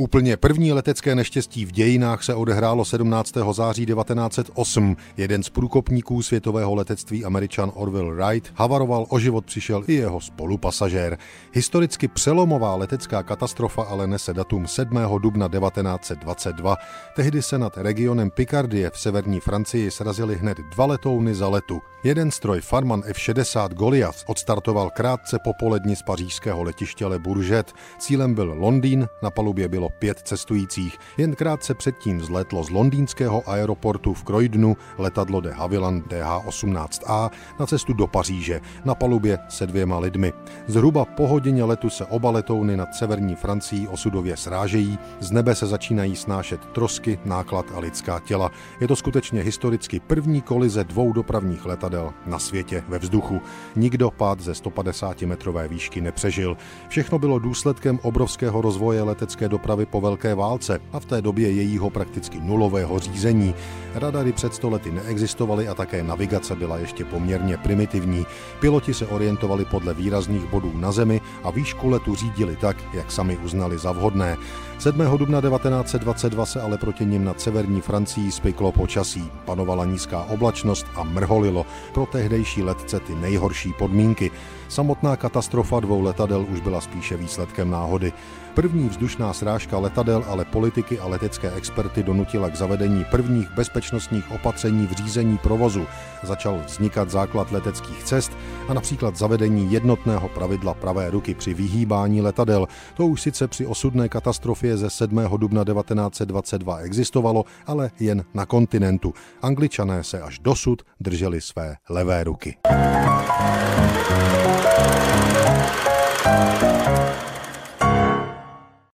Úplně první letecké neštěstí v dějinách se odehrálo 17. září 1908. Jeden z průkopníků světového letectví američan Orville Wright havaroval, o život přišel i jeho spolupasažér. Historicky přelomová letecká katastrofa ale nese datum 7. dubna 1922. Tehdy se nad regionem Picardie v severní Francii srazily hned dva letouny za letu. Jeden stroj Farman F-60 Goliath odstartoval krátce po poledni z pařížského letiště Le Bourget. Cílem byl Londýn, na palubě bylo pět cestujících. Jen krátce předtím vzletlo z londýnského aeroportu v Croydonu letadlo de Havilland DH-18A na cestu do Paříže, na palubě se dvěma lidmi. Zhruba po hodině letu se oba letouny nad severní Francií osudově srážejí, z nebe se začínají snášet trosky, náklad a lidská těla. Je to skutečně historicky první kolize dvou dopravních letadel na světě ve vzduchu. Nikdo pád ze 150 metrové výšky nepřežil. Všechno bylo důsledkem obrovského rozvoje letecké dopravy po velké válce a v té době jejího prakticky nulového řízení. Radary před stolety neexistovaly a také navigace byla ještě poměrně primitivní. Piloti se orientovali podle výrazných bodů na zemi a výšku letu řídili tak, jak sami uznali za vhodné. 7. dubna 1922 se ale proti nim nad severní Francií spiklo počasí. Panovala nízká oblačnost a mrholilo. Pro tehdejší letce ty nejhorší podmínky. Samotná katastrofa dvou letadel už byla spíše výsledkem náhody. První vzdušná srážka letadel ale politiky a letecké experty donutila k zavedení prvních bezpečnostních opatření v řízení provozu. Začal vznikat základ leteckých cest a například zavedení jednotného pravidla pravé ruky při vyhýbání letadel. To už sice při osudné katastrofě ze 7. dubna 1922 existovalo, ale jen na kontinentu. Angličané se až dosud drželi své levé ruky.